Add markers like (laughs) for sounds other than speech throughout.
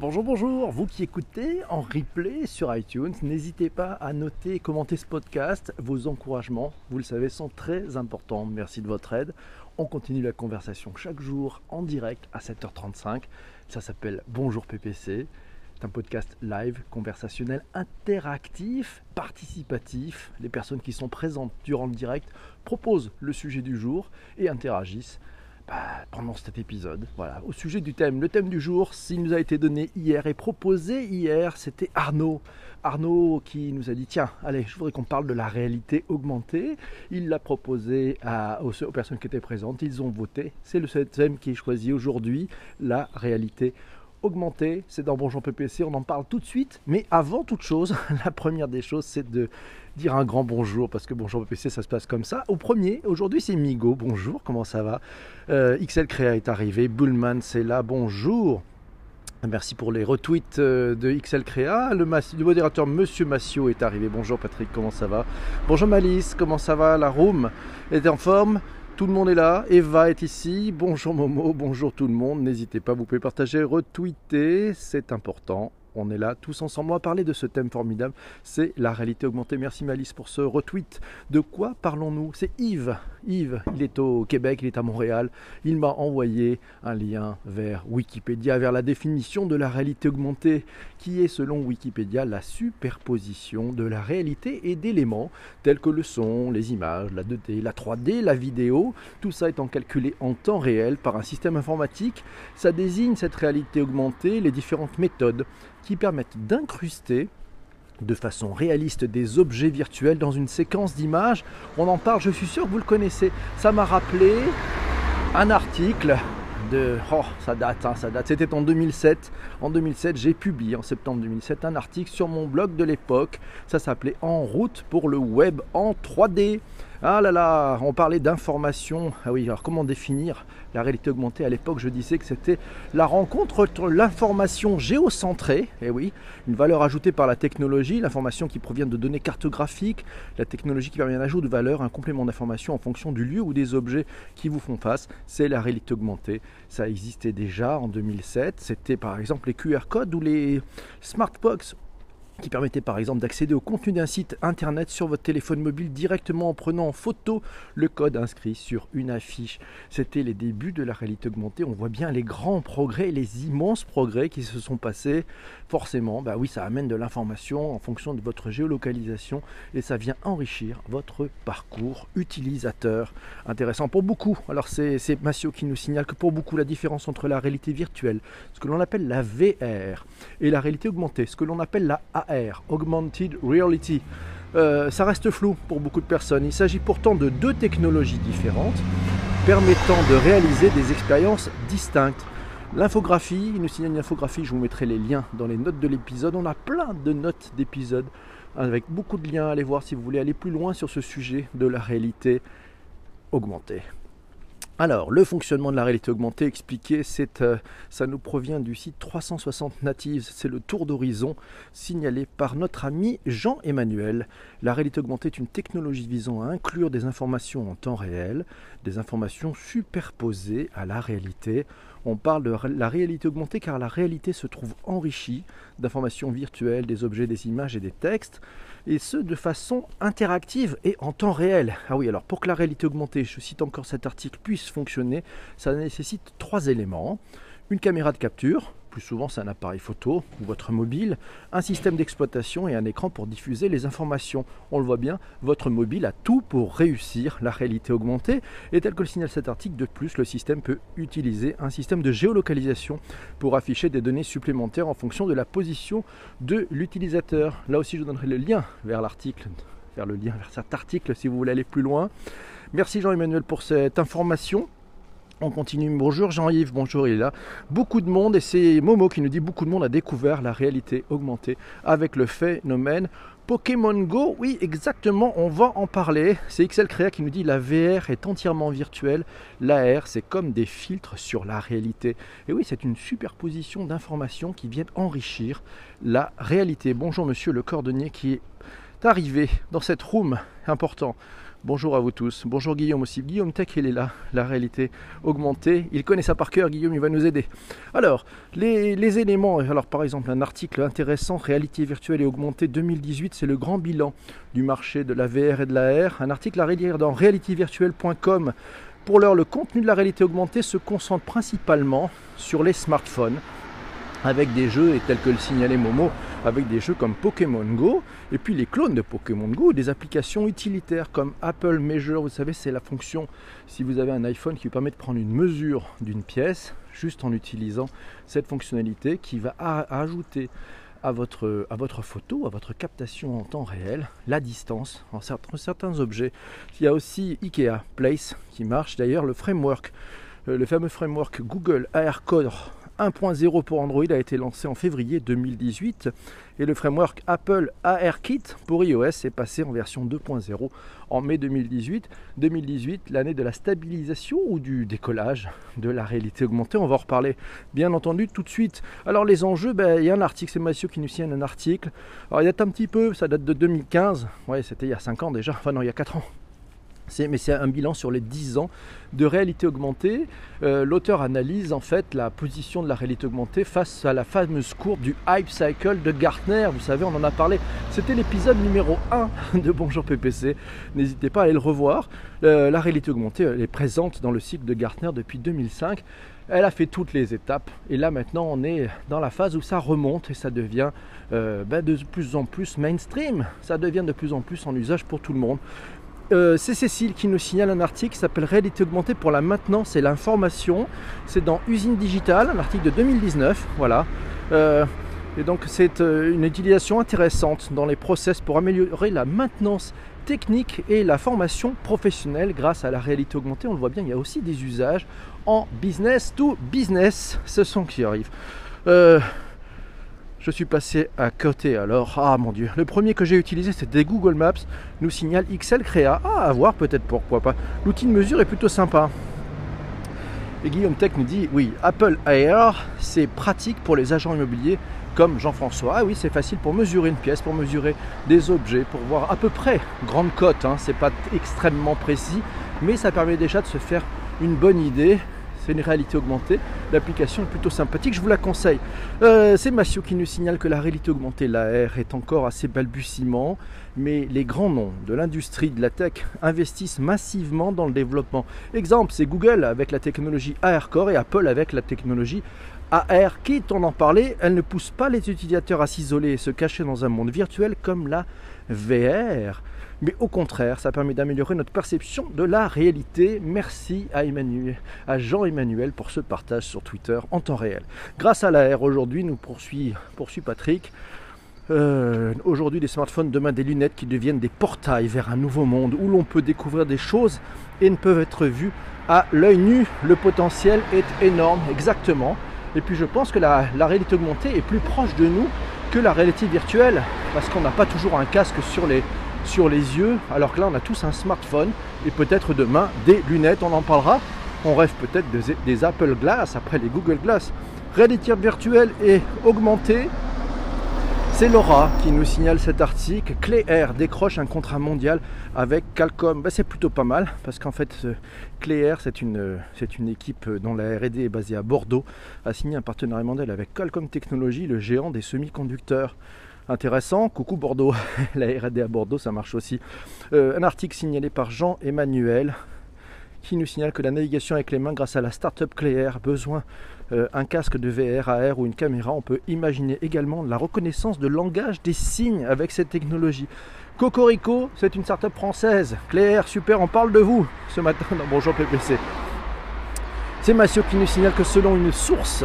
Bonjour, bonjour, vous qui écoutez en replay sur iTunes, n'hésitez pas à noter et commenter ce podcast. Vos encouragements, vous le savez, sont très importants. Merci de votre aide. On continue la conversation chaque jour en direct à 7h35. Ça s'appelle Bonjour PPC. C'est un podcast live, conversationnel, interactif, participatif. Les personnes qui sont présentes durant le direct proposent le sujet du jour et interagissent bah, pendant cet épisode. Voilà, au sujet du thème. Le thème du jour, s'il nous a été donné hier et proposé hier, c'était Arnaud. Arnaud qui nous a dit tiens, allez, je voudrais qu'on parle de la réalité augmentée. Il l'a proposé aux, personnes qui étaient présentes, ils ont voté. C'est le thème qui est choisi aujourd'hui, la réalité augmentée. C'est dans Bonjour PPC, on en parle tout de suite. Mais avant toute chose, (laughs) la première des choses, c'est de dire un grand bonjour, parce que Bonjour PPC, ça se passe comme ça. Au premier, aujourd'hui, c'est Migo. Bonjour, comment ça va? Euh, XL est arrivé, Bullman, c'est là, bonjour. Merci pour les retweets euh, de XL Créa. Le, le, modérateur Monsieur Massio est arrivé. Bonjour Patrick, comment ça va? Bonjour Malice, comment ça va? La room est en forme. Tout le monde est là, Eva est ici, bonjour Momo, bonjour tout le monde, n'hésitez pas, vous pouvez partager, retweeter, c'est important on est là tous ensemble. On va parler de ce thème formidable, c'est la réalité augmentée. Merci Malice pour ce retweet. De quoi parlons-nous? C'est Yves. Yves, il est au Québec, il est à Montréal. Il m'a envoyé un lien vers Wikipédia, vers la définition de la réalité augmentée, qui est selon Wikipédia la superposition de la réalité et d'éléments tels que le son, les images, la 2D, la 3D, la vidéo. Tout ça étant calculé en temps réel par un système informatique. Ça désigne cette réalité augmentée, les différentes méthodes qui permettent d'incruster de façon réaliste des objets virtuels dans une séquence d'images. On en parle, je suis sûr que vous le connaissez. Ça m'a rappelé un article de... Oh, ça date, hein, ça date. C'était en 2007. En 2007, j'ai publié en septembre 2007 un article sur mon blog de l'époque. Ça s'appelait En route pour le web en 3D. Ah là là, on parlait d'information. Ah oui, alors comment définir la réalité augmentée? À l'époque, je disais que c'était la rencontre entre l'information géocentrée, et eh oui, une valeur ajoutée par la technologie, l'information qui provient de données cartographiques, la technologie qui permet un ajout de valeur, un complément d'information en fonction du lieu ou des objets qui vous font face, c'est la réalité augmentée. Ça existait déjà en 2007. C'était par exemple les QR codes ou les smartbox qui permettait par exemple d'accéder au contenu d'un site internet sur votre téléphone mobile directement en prenant en photo le code inscrit sur une affiche. C'était les débuts de la réalité augmentée. On voit bien les grands progrès, les immenses progrès qui se sont passés. Forcément, bah oui, ça amène de l'information en fonction de votre géolocalisation et ça vient enrichir votre parcours utilisateur. Intéressant pour beaucoup. Alors c'est Massio qui nous signale que pour beaucoup la différence entre la réalité virtuelle, ce que l'on appelle la VR, et la réalité augmentée, ce que l'on appelle la AR, Augmented Reality. Euh, ça reste flou pour beaucoup de personnes. Il s'agit pourtant de deux technologies différentes permettant de réaliser des expériences distinctes. L'infographie, il nous signale une infographie, je vous mettrai les liens dans les notes de l'épisode. On a plein de notes d'épisodes avec beaucoup de liens. Allez voir si vous voulez aller plus loin sur ce sujet de la réalité augmentée. Alors, le fonctionnement de la réalité augmentée expliqué, euh, ça nous provient du site 360 Natives, c'est le tour d'horizon signalé par notre ami Jean-Emmanuel. La réalité augmentée est une technologie visant à inclure des informations en temps réel, des informations superposées à la réalité. On parle de la réalité augmentée car la réalité se trouve enrichie d'informations virtuelles, des objets, des images et des textes et ce de façon interactive et en temps réel. Ah oui, alors pour que la réalité augmentée, je cite encore cet article, puisse fonctionner, ça nécessite trois éléments. Une caméra de capture, plus souvent c'est un appareil photo ou votre mobile, un système d'exploitation et un écran pour diffuser les informations. On le voit bien, votre mobile a tout pour réussir la réalité augmentée et tel que le signale cet article, de plus le système peut utiliser un système de géolocalisation pour afficher des données supplémentaires en fonction de la position de l'utilisateur. Là aussi je vous donnerai le lien vers l'article, vers le lien vers cet article si vous voulez aller plus loin. Merci Jean-Emmanuel pour cette information. On continue. Bonjour Jean-Yves, bonjour, il est là. Beaucoup de monde, et c'est Momo qui nous dit beaucoup de monde a découvert la réalité augmentée avec le phénomène Pokémon Go. Oui, exactement, on va en parler. C'est XL Créa qui nous dit la VR est entièrement virtuelle. L'AR, c'est comme des filtres sur la réalité. Et oui, c'est une superposition d'informations qui viennent enrichir la réalité. Bonjour monsieur le cordonnier qui est arrivé dans cette room important. Bonjour à vous tous. Bonjour Guillaume aussi. Guillaume Tech, il est là, la réalité augmentée. Il connaît ça par cœur, Guillaume, il va nous aider. Alors, les, éléments, alors par exemple un article intéressant, Réalité virtuelle et augmentée 2018, c'est le grand bilan du marché de la VR et de la R. Un article à relire dans realityvirtuelle.com. Pour l'heure, le contenu de la réalité augmentée se concentre principalement sur les smartphones avec des jeux, et tels que le signalait Momo, avec des jeux comme Pokémon Go, et puis les clones de Pokémon Go, des applications utilitaires comme Apple Measure, vous savez, c'est la fonction, si vous avez un iPhone qui vous permet de prendre une mesure d'une pièce, juste en utilisant cette fonctionnalité qui va ajouter à votre, à votre photo, à votre captation en temps réel, la distance entre certains objets. Il y a aussi IKEA Place qui marche, d'ailleurs le framework, euh, le fameux framework Google AR Core 1.0 pour Android a été lancé en février 2018 et le framework Apple ARKit pour iOS est passé en version 2.0 en mai 2018. 2018, l'année de la stabilisation ou du décollage de la réalité augmentée. On va en reparler bien entendu tout de suite. Alors les enjeux, ben, il y a un article, c'est Mathieu qui nous signe un article. Alors il a un petit peu, ça date de 2015. Ouais, c'était il y a 5 ans déjà. Enfin non, il y a 4 ans mais c'est un bilan sur les 10 ans de réalité augmentée. Euh, l'auteur analyse en fait la position de la réalité augmentée face à la fameuse courbe du hype cycle de Gartner. Vous savez, on en a parlé. C'était l'épisode numéro 1 de Bonjour PPC. N'hésitez pas à aller le revoir. Euh, la réalité augmentée elle est présente dans le cycle de Gartner depuis 2005. Elle a fait toutes les étapes et là maintenant on est dans la phase où ça remonte et ça devient euh, ben, de plus en plus mainstream. Ça devient de plus en plus en usage pour tout le monde. Euh, c'est Cécile qui nous signale un article qui s'appelle Réalité augmentée pour la maintenance et l'information. C'est dans Usine Digitale, un article de 2019. Voilà. Euh, et donc c'est euh, une utilisation intéressante dans les process pour améliorer la maintenance technique et la formation professionnelle grâce à la réalité augmentée. On le voit bien, il y a aussi des usages en business to business. Ce sont qui arrivent je suis passé à côté alors. Ah mon dieu. Le premier que j'ai utilisé c'était Google Maps. Nous signale XL Créa. Ah à voir peut-être pourquoi pas. L'outil de mesure est plutôt sympa. Et Guillaume Tech nous dit oui, Apple Air, c'est pratique pour les agents immobiliers comme Jean-François. Ah oui, c'est facile pour mesurer une pièce, pour mesurer des objets, pour voir à peu près grande cote. Hein. C'est pas extrêmement précis, mais ça permet déjà de se faire une bonne idée c'est une réalité augmentée. L'application est plutôt sympathique, je vous la conseille. Euh, c'est Massio qui nous signale que la réalité augmentée, l'AR, est encore assez balbutiement, mais les grands noms de l'industrie de la tech investissent massivement dans le développement. Exemple, c'est Google avec la technologie ARCore et Apple avec la technologie AR, quitte on en parlait, elle ne pousse pas les utilisateurs à s'isoler et se cacher dans un monde virtuel comme la VR mais au contraire, ça permet d'améliorer notre perception de la réalité. Merci à, Emmanuel, à Jean-Emmanuel pour ce partage sur Twitter en temps réel. Grâce à l'AR, aujourd'hui, nous poursuit, Patrick. Euh, aujourd'hui des smartphones, demain des lunettes qui deviennent des portails vers un nouveau monde où l'on peut découvrir des choses et ne peuvent être vues à l'œil nu. Le potentiel est énorme, exactement. Et puis je pense que la réalité augmentée est plus proche de nous que la réalité virtuelle parce qu'on n'a pas toujours un casque sur les, sur les yeux, alors que là on a tous un smartphone et peut-être demain des lunettes, on en parlera. On rêve peut-être des, Apple Glass après les Google Glass. Réalité virtuelle et augmentée. C'est Laura qui nous signale cet article. Clé décroche un contrat mondial avec Qualcomm. Ben, c'est plutôt pas mal parce qu'en fait, Clé c'est une, une équipe dont la RD est basée à Bordeaux, a signé un partenariat mondial avec Qualcomm Technologies, le géant des semi-conducteurs intéressant. Coucou Bordeaux, (laughs) la RD à Bordeaux, ça marche aussi. Euh, un article signalé par Jean-Emmanuel qui nous signale que la navigation avec les mains grâce à la startup Cléair, besoin euh, un casque de VR, AR ou une caméra, on peut imaginer également la reconnaissance de langage des signes avec cette technologie. Cocorico, c'est une startup française. Cléair, super, on parle de vous ce matin Bonjour PPC. C'est Mathieu qui nous signale que selon une source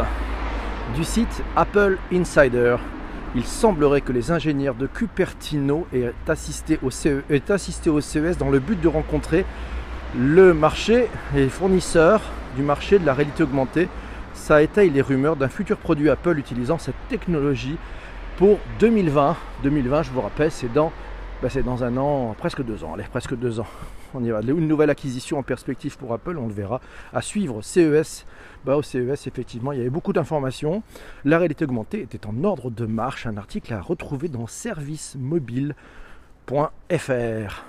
du site Apple Insider, il semblerait que les ingénieurs de Cupertino aient assisté au, CES dans le but de rencontrer le marché et les fournisseurs du marché de la réalité augmentée. Ça étaye les rumeurs d'un futur produit Apple utilisant cette technologie pour 2020. 2020, je vous rappelle, c'est dans, bah, dans un an, presque deux ans. Allez, presque deux ans. On y. Une nouvelle acquisition en perspective pour Apple, on le verra. À suivre, CES. Bah, au CES, effectivement, il y avait beaucoup d'informations. La réalité augmentée était en ordre de marche. Un article à retrouver dans Service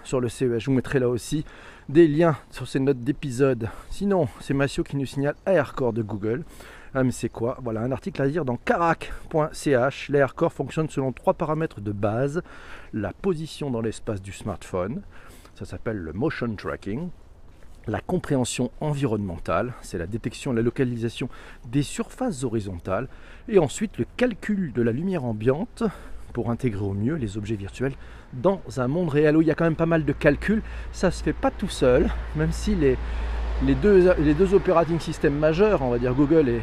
sur le CES. Je vous mettrai là aussi des liens sur ces notes d'épisode. Sinon, c'est Massio qui nous signale AirCore de Google. Ah mais c'est quoi? Voilà, un article à lire dans carac.ch. L'AirCore fonctionne selon trois paramètres de base. La position dans l'espace du smartphone, ça s'appelle le motion tracking. La compréhension environnementale, c'est la détection et la localisation des surfaces horizontales. Et ensuite le calcul de la lumière ambiante pour intégrer au mieux les objets virtuels dans un monde réel où il y a quand même pas mal de calculs. Ça se fait pas tout seul, même si les, les, deux, les deux operating systems majeurs, on va dire Google et,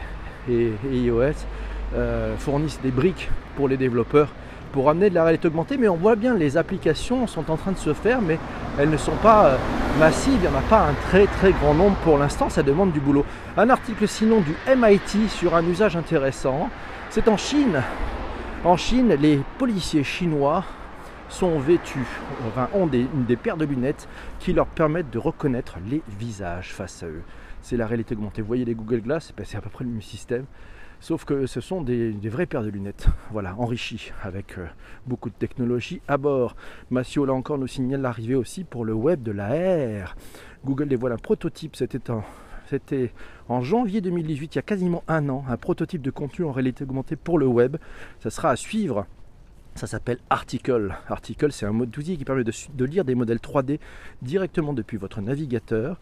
et, iOS, euh, fournissent des briques pour les développeurs pour amener de la réalité augmentée, mais on voit bien les applications sont en train de se faire, mais elles ne sont pas euh, massives, il n'y en a pas un très très grand nombre pour l'instant, ça demande du boulot. Un article sinon du MIT sur un usage intéressant, c'est en Chine. En Chine, les policiers chinois sont vêtus, enfin, ont des, des paires de lunettes qui leur permettent de reconnaître les visages face à eux. C'est la réalité augmentée. Vous voyez les Google Glass, c'est à peu près le même système. Sauf que ce sont des, vraies paires de lunettes, (laughs) voilà, enrichies avec euh, beaucoup de technologie à bord. Massio, là encore, nous signale l'arrivée aussi pour le web de la R. Google dévoile un prototype, c'était en, janvier 2018, il y a quasiment un an, un prototype de contenu en réalité augmentée pour le web. Ça sera à suivre ça s'appelle Article. Article, c'est un mode d'outil qui permet de, lire des modèles 3D directement depuis votre navigateur.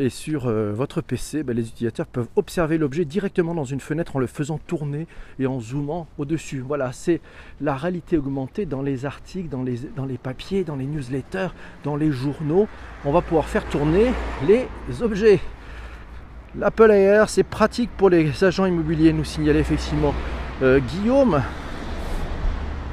Et sur euh, votre PC, ben, les utilisateurs peuvent observer l'objet directement dans une fenêtre en le faisant tourner et en zoomant au-dessus. Voilà, c'est la réalité augmentée dans les articles, dans les, papiers, dans les newsletters, dans les journaux. On va pouvoir faire tourner les objets. L'Apple Air, c'est pratique pour les agents immobiliers, nous signalait effectivement euh, Guillaume.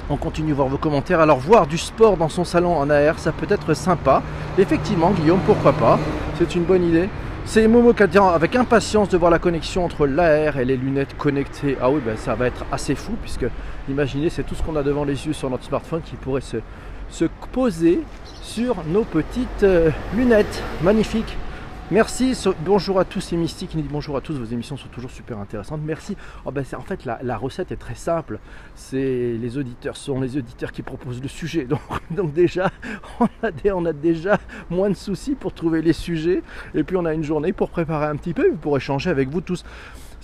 On continue voir vos commentaires. Alors voir du sport dans son salon en AR, ça peut être sympa. Effectivement, Guillaume, pourquoi pas? C'est une bonne idée. C'est Momo qui a avec impatience de voir la connexion entre l'AR et les lunettes connectées. Ah oui, ben ça va être assez fou puisque imaginez, c'est tout ce qu'on a devant les yeux sur notre smartphone qui pourrait se, se poser sur nos petites euh, lunettes. Magnifique. Merci, bonjour à tous, c'est Mystique qui dit bonjour à tous, vos émissions sont toujours super intéressantes. Merci. Oh ben en fait, la, recette est très simple. C'est les auditeurs sont les auditeurs qui proposent le sujet. (laughs) Donc, déjà, (laughs) on a, on a, déjà moins de soucis pour trouver les sujets. Et puis on a une journée pour préparer un petit peu, pour échanger avec vous tous.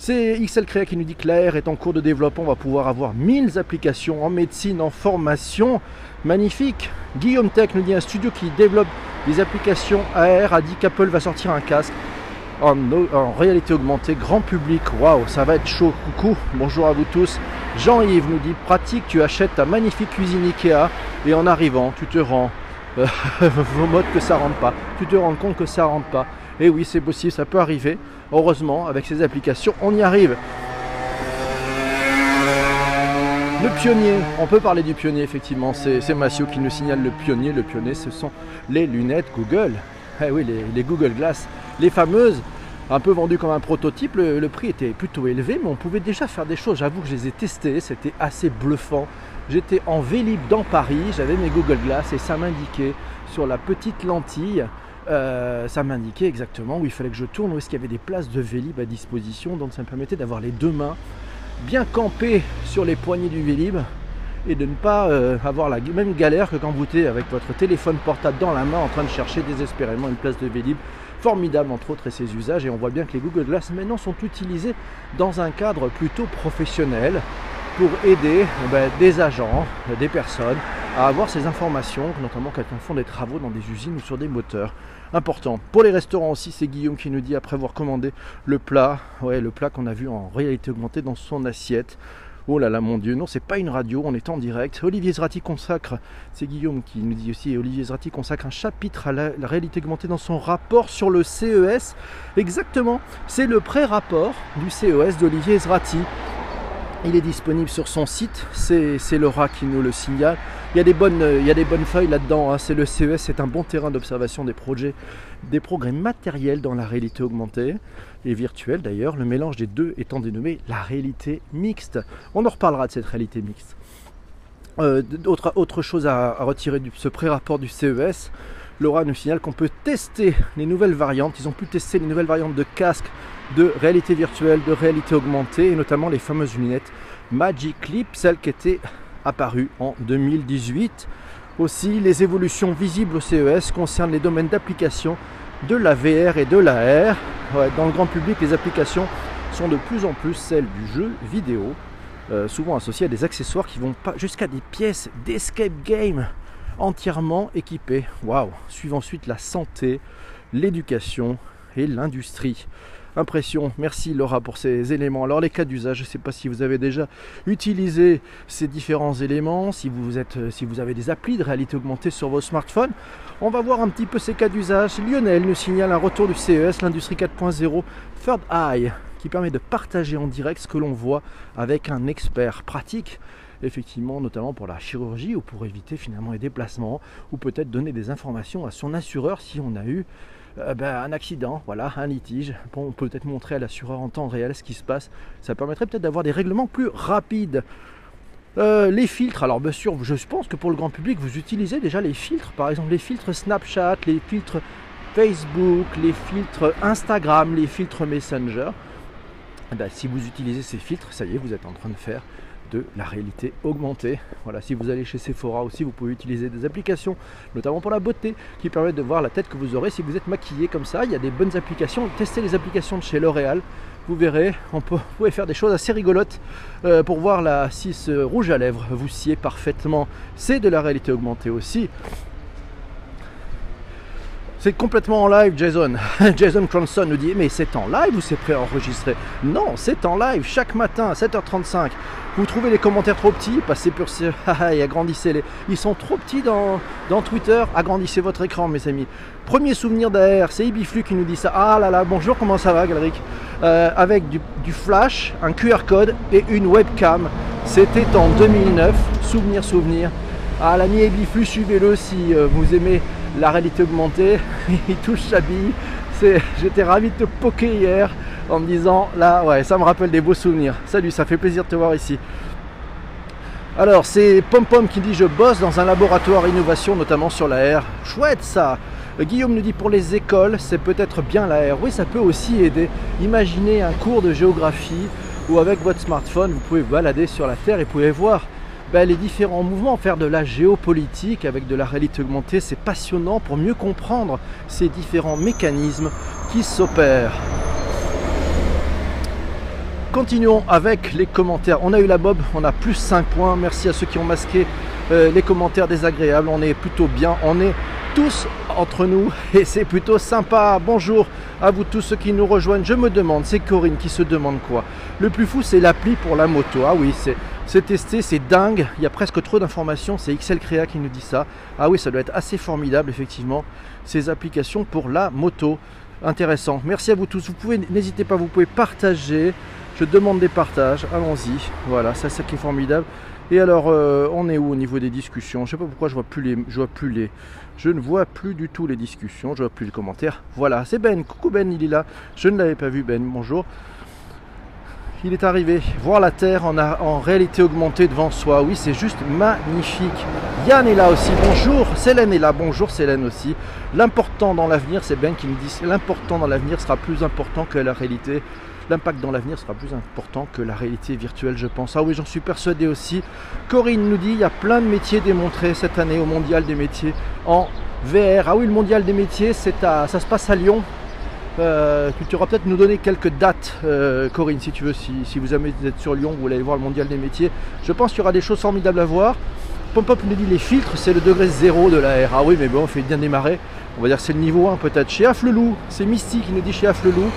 C'est XL Créa qui nous dit que l'AR est en cours de développement. On va pouvoir avoir 1000 applications en médecine, en formation. Magnifique. Guillaume Tech nous dit un studio qui développe des applications AR a dit qu'Apple va sortir un casque en, réalité augmentée, grand public. Waouh, ça va être chaud. Coucou, bonjour à vous tous. Jean-Yves nous dit pratique, tu achètes ta magnifique cuisine Ikea et en arrivant, tu te rends (laughs) vos que ça rentre pas. Tu te rends compte que ça rentre pas. Et oui, c'est possible, ça peut arriver. Heureusement, avec ces applications, on y arrive. Le pionnier, on peut parler du pionnier effectivement, c'est Massio qui nous signale le pionnier. Le pionnier, ce sont les lunettes Google. Eh oui, les, Google Glass, les fameuses, un peu vendues comme un prototype. Le, prix était plutôt élevé, mais on pouvait déjà faire des choses. J'avoue que je les ai testées, c'était assez bluffant. J'étais en Vélib dans Paris, j'avais mes Google Glass et ça m'indiquait sur la petite lentille euh, ça m'indiquait exactement où il fallait que je tourne, où est-ce qu'il y avait des places de Vélib à disposition. Donc ça me permettait d'avoir les deux mains bien camper sur les poignées du Vélib et de ne pas euh, avoir la même galère que quand vous êtes avec votre téléphone portable dans la main en train de chercher désespérément une place de Vélib. Formidable entre autres et ses usages et on voit bien que les Google Glass maintenant sont utilisés dans un cadre plutôt professionnel pour aider ben, des agents, des personnes à avoir ces informations, notamment quand ils font des travaux dans des usines ou sur des moteurs important. Pour les restaurants aussi, c'est Guillaume qui nous dit après avoir commandé le plat, ouais, le plat qu'on a vu en réalité augmentée dans son assiette. Oh là là, mon Dieu, non, c'est pas une radio, on est en direct. Olivier Zrati consacre, c'est Guillaume qui nous dit aussi, Olivier Zrati consacre un chapitre à la, réalité augmentée dans son rapport sur le CES. Exactement, c'est le pré-rapport du CES d'Olivier Zrati. Il est disponible sur son site, c'est Laura qui nous le signale. Il y a des bonnes, il y a des bonnes feuilles là-dedans. Hein. C'est le CES, c'est un bon terrain d'observation des projets, des progrès matériels dans la réalité augmentée et virtuelle d'ailleurs. Le mélange des deux étant dénommé la réalité mixte. On en reparlera de cette réalité mixte. Euh, autre, chose à, retirer de ce pré-rapport du CES. Laura nous signale qu'on peut tester les nouvelles variantes. Ils ont pu tester les nouvelles variantes de casques de réalité virtuelle, de réalité augmentée, et notamment les fameuses lunettes Magic Clip, celles qui étaient apparu en 2018. Aussi, les évolutions visibles au CES concernent les domaines d'application de la VR et de l'AR. dans le grand public, les applications sont de plus en plus celles du jeu vidéo, euh, souvent associées à des accessoires qui vont jusqu'à des pièces d'escape game entièrement équipées. Waouh Suivent ensuite la santé, l'éducation et l'industrie impression. Merci Laura pour ces éléments. Alors les cas d'usage, je ne sais pas si vous avez déjà utilisé ces différents éléments, si vous, êtes, si vous avez des applis de réalité augmentée sur vos smartphones. On va voir un petit peu ces cas d'usage. Lionel nous signale un retour du CES, l'industrie 4.0, Third Eye, qui permet de partager en direct ce que l'on voit avec un expert pratique effectivement notamment pour la chirurgie ou pour éviter finalement les déplacements ou peut-être donner des informations à son assureur si on a eu euh, ben, un accident, voilà, un litige. on peut peut-être montrer à l'assureur en temps réel ce qui se passe. Ça permettrait peut-être d'avoir des règlements plus rapides. Euh, les filtres, alors bien sûr, je pense que pour le grand public, vous utilisez déjà les filtres, par exemple les filtres Snapchat, les filtres Facebook, les filtres Instagram, les filtres Messenger. Eh ben, si vous utilisez ces filtres, ça y est, vous êtes en train de faire la réalité augmentée. Voilà, si vous allez chez Sephora aussi, vous pouvez utiliser des applications, notamment pour la beauté, qui permettent de voir la tête que vous aurez si vous êtes maquillé comme ça. Il y a des bonnes applications. Testez les applications de chez L'Oréal. Vous verrez, on peut, vous faire des choses assez rigolotes euh, pour voir la, si ce rouge à lèvres vous sied parfaitement. C'est de la réalité augmentée aussi. C'est complètement en live, Jason. (laughs) Jason Cronson nous dit Mais c'est en live ou c'est préenregistré? Non, c'est en live chaque matin à 7h35. Vous trouvez les commentaires trop petits? Passez pour (laughs) et agrandissez-les. Ils sont trop petits dans, Twitter. Agrandissez votre écran, mes amis. Premier souvenir d'AR, c'est Ibiflu qui nous dit ça. Ah là là, bonjour, comment ça va, Galric? Euh, Avec du, flash, un QR code et une webcam. C'était en 2009. Souvenir, souvenir. Ah, l'ami Ibiflu, suivez-le si euh, vous aimez la réalité augmentée, (laughs) il touche sa bille. J'étais ravi de te poker hier en me disant là ouais ça me rappelle des beaux souvenirs. Salut, ça fait plaisir de te voir ici. Alors c'est Pom Pom qui dit je bosse dans un laboratoire innovation notamment sur la R. Chouette ça Guillaume nous dit pour les écoles c'est peut-être bien la R. Oui ça peut aussi aider. Imaginez un cours de géographie où avec votre smartphone vous pouvez balader sur la Terre et vous pouvez voir ben, les différents mouvements, faire de la géopolitique avec de la réalité augmentée, c'est passionnant pour mieux comprendre ces différents mécanismes qui s'opèrent. Continuons avec les commentaires. On a eu la Bob, on a plus 5 points. Merci à ceux qui ont masqué euh, les commentaires désagréables. On est plutôt bien. On est tous entre nous (laughs) et c'est plutôt sympa. Bonjour à vous tous ceux qui nous rejoignent. Je me demande, c'est Corinne qui se demande quoi? Le plus fou, c'est l'appli pour la moto. Ah oui, c'est c'est testé, c'est dingue, il y a presque trop d'informations, c'est XL Crea qui nous dit ça. Ah oui, ça doit être assez formidable effectivement, ces applications pour la moto. Intéressant. Merci à vous tous. Vous pouvez, n'hésitez pas, vous pouvez partager. Je demande des partages. Allons-y. Voilà, c'est ça qui est formidable. Et alors, euh, on est où au niveau des discussions? Je sais pas pourquoi je vois plus les, je vois plus les, je ne vois plus du tout les discussions. Je vois plus les commentaires. Voilà, c'est Ben. Coucou Ben, il est là. Je ne l'avais pas vu Ben. Bonjour il est arrivé. Voir la Terre en, en réalité augmentée devant soi. Oui, c'est juste magnifique. Yann est là aussi. Bonjour. Célène est là. Bonjour Célène aussi. L'important dans l'avenir, c'est Ben qui me dit, l'important dans l'avenir sera plus important que la réalité. L'impact dans l'avenir sera plus important que la réalité virtuelle, je pense. Ah oui, j'en suis persuadé aussi. Corinne nous dit, il y a plein de métiers démontrés cette année au Mondial des métiers en VR. Ah oui, le Mondial des métiers, ça se passe à Lyon euh, tu auras peut-être nous donner quelques dates, euh, Corinne, si tu veux, si, vous êtes sur Lyon, vous voulez aller voir le mondial des métiers. Je pense qu'il y aura des choses formidables à voir. Pompop nous dit les filtres, c'est le degré zéro de la R. Ah oui, mais bon, on fait bien démarrer. On va dire c'est le niveau 1 peut-être. Chez Afflelou, c'est Misty qui nous dit chez Afflelou.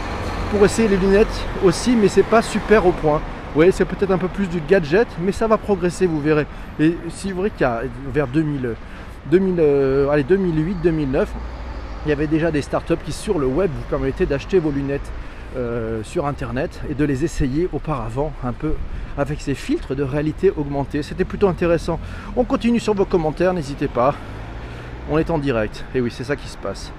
Pour essayer les lunettes aussi, mais c'est pas super au point. Oui, c'est peut-être un peu plus du gadget, mais ça va progresser, vous verrez. Et c'est vrai qu'il y a vers 2000, 2000 euh, allez, 2008, 2009, il y avait déjà des startups qui sur le web vous permettaient d'acheter vos lunettes euh, sur internet et de les essayer auparavant un peu avec ces filtres de réalité augmentée. C'était plutôt intéressant. On continue sur vos commentaires, n'hésitez pas. On est en direct. Et oui, c'est ça qui se passe.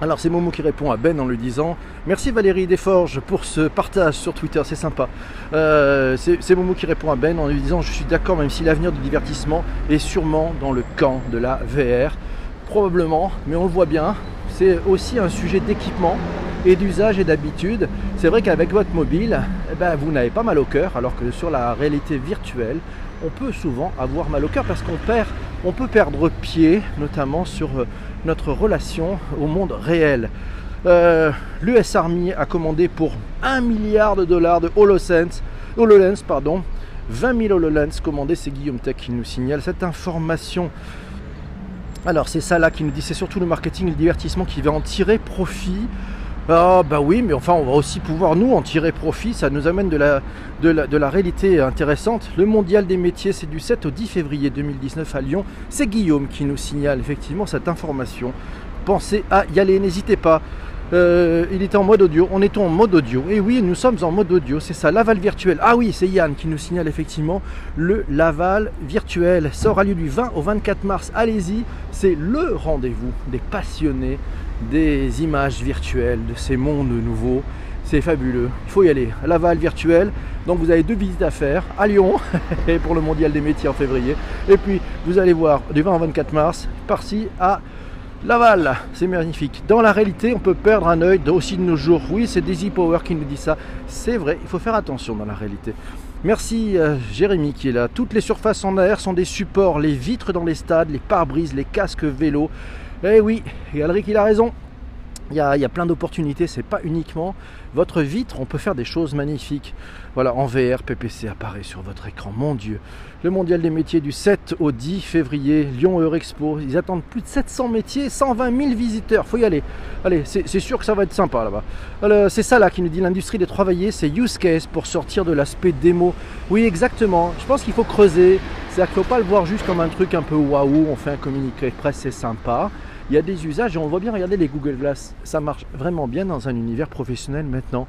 Alors c'est Momo qui répond à Ben en lui disant Merci Valérie Desforges pour ce partage sur Twitter, c'est sympa. Euh, c'est Momo qui répond à Ben en lui disant Je suis d'accord même si l'avenir du divertissement est sûrement dans le camp de la VR. Probablement, mais on le voit bien, c'est aussi un sujet d'équipement et d'usage et d'habitude. C'est vrai qu'avec votre mobile, eh ben, vous n'avez pas mal au cœur, alors que sur la réalité virtuelle, on peut souvent avoir mal au cœur parce qu'on perd on peut perdre pied, notamment sur euh, notre relation au monde réel. Euh, L'US Army a commandé pour 1 milliard de dollars de HoloLens, pardon, 20 000 HoloLens commandés, c'est Guillaume Tech qui nous signale cette information. Alors c'est ça là qui nous dit, c'est surtout le marketing et le divertissement qui va en tirer profit. Ah bah oui, mais enfin on va aussi pouvoir nous en tirer profit, ça nous amène de la, réalité intéressante. Le mondial des métiers, c'est du 7 au 10 février 2019 à Lyon. C'est Guillaume qui nous signale effectivement cette information. Pensez à y aller, n'hésitez pas. Euh, il était en mode audio, on est en mode audio. Et oui, nous sommes en mode audio, c'est ça, Laval virtuel. Ah oui, c'est Yann qui nous signale effectivement le Laval virtuel. Ça aura lieu du 20 au 24 mars. Allez-y, c'est le rendez-vous des passionnés des images virtuelles, de ces mondes nouveaux. C'est fabuleux, il faut y aller. Laval virtuel, donc vous avez deux visites à faire à Lyon (laughs) pour le mondial des métiers en février. Et puis vous allez voir du 20 au 24 mars, par-ci à Laval, c'est magnifique. Dans la réalité, on peut perdre un œil aussi de nos jours. Oui, c'est Daisy Power qui nous dit ça. C'est vrai, il faut faire attention dans la réalité. Merci euh, Jérémy qui est là. Toutes les surfaces en air sont des supports. Les vitres dans les stades, les pare-brises, les casques vélos. Eh oui, Galric il a raison. Il y, a, plein d'opportunités, c'est pas uniquement votre vitre, on peut faire des choses magnifiques. Voilà, en VR, PPC apparaît sur votre écran, mon Dieu. Le mondial des métiers du 7 au 10 février, Lyon Eurexpo, ils attendent plus de 700 métiers, 120 000 visiteurs, faut y aller. Allez, c'est sûr que ça va être sympa là-bas. C'est ça là qui nous dit l'industrie des travailler, c'est use case pour sortir de l'aspect démo. Oui, exactement, je pense qu'il faut creuser, c'est-à-dire qu'il ne faut pas le voir juste comme un truc un peu waouh, on fait un communiqué de presse, c'est sympa il y a des usages et on voit bien, regardez les Google Glass, ça marche vraiment bien dans un univers professionnel maintenant.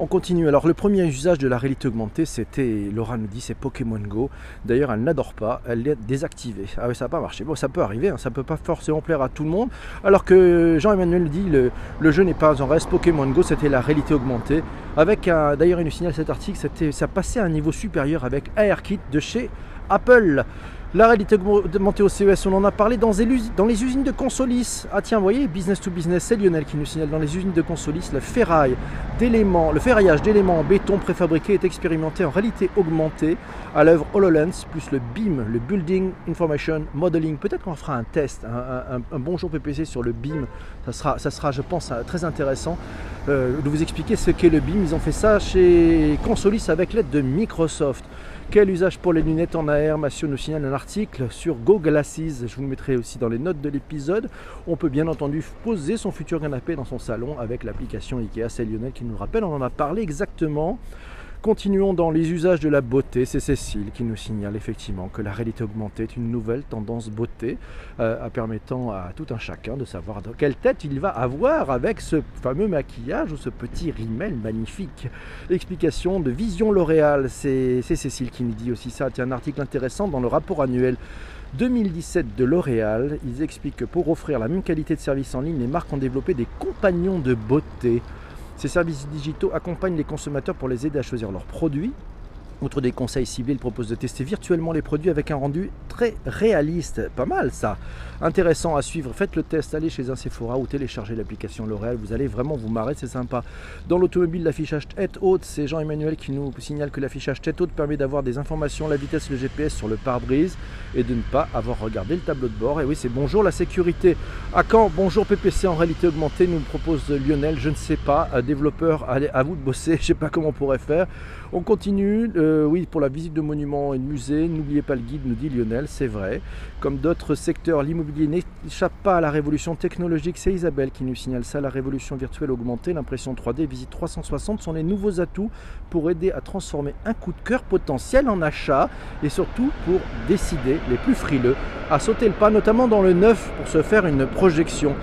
On continue. Alors le premier usage de la réalité augmentée, c'était, Laura nous dit, c'est Pokémon Go. D'ailleurs, elle n'adore pas, elle l'a désactivé. Ah oui, ça n'a pas marché. Bon, ça peut arriver, hein. ça ne peut pas forcément plaire à tout le monde. Alors que Jean-Emmanuel dit, le, le, jeu n'est pas en reste. Pokémon Go, c'était la réalité augmentée. Avec, d'ailleurs, il nous signale cet article, ça passait à un niveau supérieur avec AirKit de chez Apple. La réalité augmentée au CES, on en a parlé dans les, usines de Consolis. Ah tiens, vous voyez, business to business, c'est Lionel qui nous signale dans les usines de Consolis, le ferraille d'éléments, le ferraillage d'éléments en béton préfabriqué est expérimenté en réalité augmentée à l'œuvre HoloLens plus le BIM, le Building Information Modeling. Peut-être qu'on fera un test, un, bonjour PPC sur le BIM. Ça sera, je pense, très intéressant euh, de vous expliquer ce qu'est le BIM. Ils ont fait ça chez Consolis avec l'aide de Microsoft. Quel usage pour les lunettes en AR Mathieu nous signale un article sur Go Glasses. Je vous le mettrai aussi dans les notes de l'épisode. On peut bien entendu poser son futur canapé dans son salon avec l'application IKEA. C'est Lionel qui nous rappelle. On en a parlé exactement Continuons dans les usages de la beauté. C'est Cécile qui nous signale effectivement que la réalité augmentée est une nouvelle tendance beauté, euh, permettant à tout un chacun de savoir quelle tête il va avoir avec ce fameux maquillage ou ce petit rimel magnifique. Explication de Vision L'Oréal. C'est Cécile qui nous dit aussi ça. Tiens, un article intéressant dans le rapport annuel 2017 de L'Oréal. Ils expliquent que pour offrir la même qualité de service en ligne, les marques ont développé des compagnons de beauté. Ces services digitaux accompagnent les consommateurs pour les aider à choisir leurs produits Outre des conseils ciblés, propose de tester virtuellement les produits avec un rendu très réaliste. Pas mal ça. Intéressant à suivre. Faites le test, allez chez un Sephora ou téléchargez l'application L'Oréal. Vous allez vraiment vous marrer, c'est sympa. Dans l'automobile, l'affichage tête haute, c'est Jean-Emmanuel qui nous signale que l'affichage tête haute permet d'avoir des informations, la vitesse, le GPS sur le pare-brise et de ne pas avoir regardé le tableau de bord. Et oui, c'est bonjour la sécurité. À quand Bonjour PPC en réalité augmentée, nous propose Lionel. Je ne sais pas, développeur, allez, à vous de bosser. (laughs) Je ne sais pas comment on pourrait faire. On continue. Euh, oui, pour la visite de monuments et de musées, n'oubliez pas le guide, nous dit Lionel, c'est vrai. Comme d'autres secteurs, l'immobilier n'échappe pas à la révolution technologique. C'est Isabelle qui nous signale ça. La révolution virtuelle augmentée, l'impression 3D, visite 360 sont les nouveaux atouts pour aider à transformer un coup de cœur potentiel en achat et surtout pour décider les plus frileux à sauter le pas, notamment dans le neuf pour se faire une projection.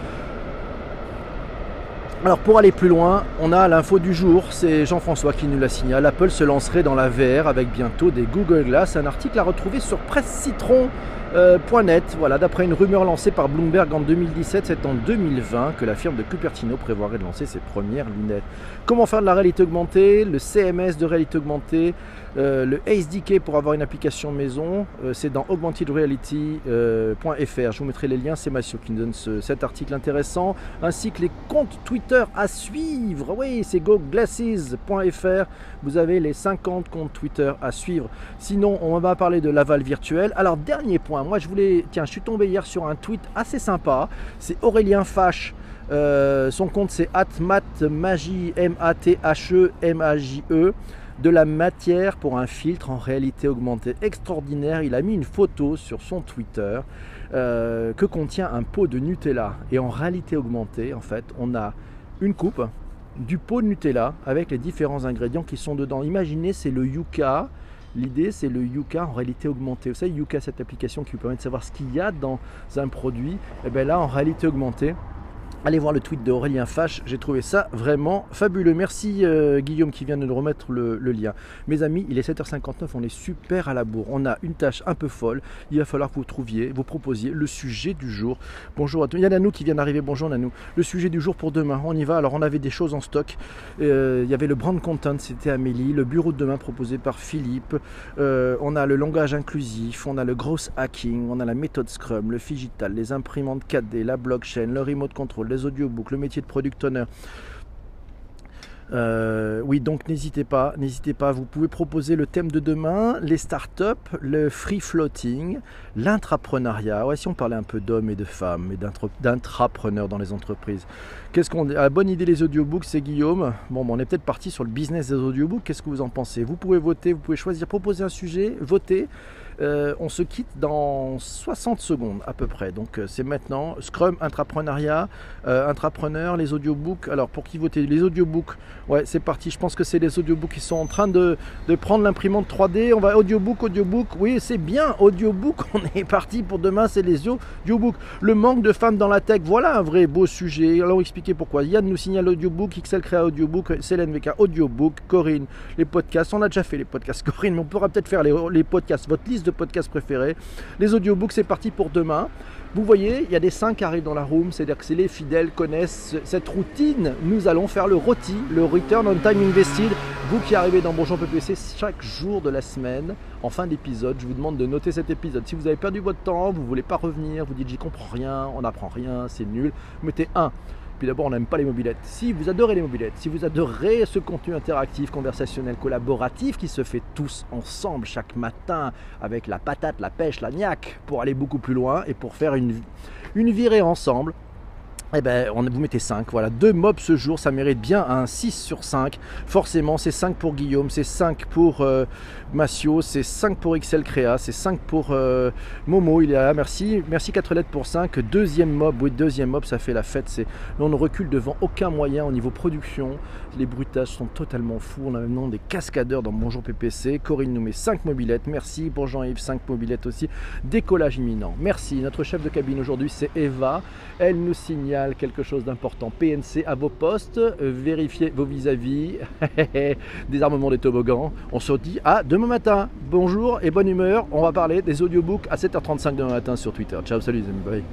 Alors pour aller plus loin, on a l'info du jour, c'est Jean-François qui nous la signale. Apple se lancerait dans la VR avec bientôt des Google Glass. Un article à retrouver sur Presse Citron. Euh, voilà, d'après une rumeur lancée par Bloomberg en 2017, c'est en 2020 que la firme de Cupertino prévoirait de lancer ses premières lunettes. Comment faire de la réalité augmentée, le CMS de réalité augmentée, euh, le SDK pour avoir une application maison, euh, c'est dans augmentedreality.fr. Je vous mettrai les liens, c'est Mathieu qui nous donne cet article intéressant, ainsi que les comptes Twitter à suivre. Oui, c'est goglasses.fr. Vous avez les 50 comptes Twitter à suivre. Sinon, on va parler de l'aval virtuel. Alors, dernier point, moi je voulais. Tiens, je suis tombé hier sur un tweet assez sympa. C'est Aurélien Fache. Euh, son compte c'est atmatmagie, M-A-T-H-E, M-A-J-E de la matière pour un filtre en réalité augmentée extraordinaire. Il a mis une photo sur son Twitter euh, que contient un pot de Nutella. Et en réalité augmentée, en fait, on a une coupe, du pot de Nutella avec les différents ingrédients qui sont dedans. Imaginez, c'est le Yuka. L'idée, c'est le Yuka en réalité augmentée. Vous savez, Yuka, cette application qui vous permet de savoir ce qu'il y a dans un produit. Et eh bien là, en réalité augmentée, Allez voir le tweet d'Aurélien Fache, j'ai trouvé ça vraiment fabuleux. Merci euh, Guillaume qui vient de nous remettre le, lien. Mes amis, il est 7h59, on est super à la bourre. On a une tâche un peu folle. Il va falloir que vous trouviez, vous proposiez le sujet du jour. Bonjour à tous. Il y a Nanou qui vient d'arriver. Bonjour Nanou. Le sujet du jour pour demain, on y va. Alors on avait des choses en stock. Euh, il y avait le brand content, c'était Amélie. Le bureau de demain proposé par Philippe. Euh, on a le langage inclusif, on a le gross hacking, on a la méthode Scrum, le digital, les imprimantes 4D, la blockchain, le remote control les audiobooks, le métier de product owner. Euh, oui, donc n'hésitez pas, n'hésitez pas. Vous pouvez proposer le thème de demain, les startups, le free floating, l'intrapreneuriat. Ouais, si on parlait un peu d'hommes et de femmes et d'intrapreneurs dans les entreprises. Qu'est-ce qu'on La bonne idée les audiobooks, c'est Guillaume. Bon, on est peut-être parti sur le business des audiobooks. Qu'est-ce que vous en pensez? Vous pouvez voter, vous pouvez choisir, proposer un sujet, voter. Euh, on se quitte dans 60 secondes à peu près. Donc euh, c'est maintenant Scrum, intrapreneuriat, euh, intrapreneur, les audiobooks. Alors pour qui voter Les audiobooks, ouais c'est parti. Je pense que c'est les audiobooks qui sont en train de, prendre l'imprimante 3D. On va audiobook, audiobook. Oui c'est bien, audiobook. (laughs) On est parti pour demain, c'est les audiobooks. Le manque de femmes dans la tech, voilà un vrai beau sujet. Allons expliquer pourquoi. Yann nous signale audiobook, XL créa audiobook, Célène VK audiobook, Corinne les podcasts. On a déjà fait les podcasts (laughs) Corinne, on pourra peut-être faire les, les podcasts. Votre liste de podcast préférés. Les audiobooks, c'est parti pour demain. Vous voyez, il y a des 5 qui arrivent dans la room, c'est-à-dire que les fidèles connaissent cette routine. Nous allons faire le ROTI, le Return on Time Invested. Vous qui arrivez dans Bonjour PPC chaque jour de la semaine, en fin d'épisode, je vous demande de noter cet épisode. Si vous avez perdu votre temps, vous voulez pas revenir, vous dites j'y comprends rien, on n'apprend rien, c'est nul, mettez 1 d'abord, on n'aime pas les mobilettes. Si vous adorez les mobilettes, si vous adorez ce contenu interactif, conversationnel, collaboratif qui se fait tous ensemble chaque matin avec la patate, la pêche, la niaque pour aller beaucoup plus loin et pour faire une, une virée ensemble, eh ben, on, vous mettez 5. Voilà, deux mobs ce jour, ça mérite bien un 6 sur 5. Forcément, c'est 5 pour Guillaume, c'est 5 pour euh, Massio, c'est 5 pour XL Créa, c'est 5 pour euh, Momo. Il est là, merci. Merci 4 lettres pour 5. Deuxième mob, oui, deuxième mob, ça fait la fête. C'est, on ne recule devant aucun moyen au niveau production. Les bruitages sont totalement fous. On a maintenant des cascadeurs dans Bonjour PPC. Corinne nous met 5 mobilettes. Merci pour Jean-Yves, 5 mobilettes aussi. Décollage imminent. Merci. Notre chef de cabine aujourd'hui, c'est Eva. Elle nous signale quelque chose d'important. PNC à vos postes, euh, vérifiez vos vis-à-vis, (laughs) désarmement des toboggans. On se dit à demain matin. Bonjour et bonne humeur. On va parler des audiobooks à 7h35 demain matin sur Twitter. Ciao, salut. Bye.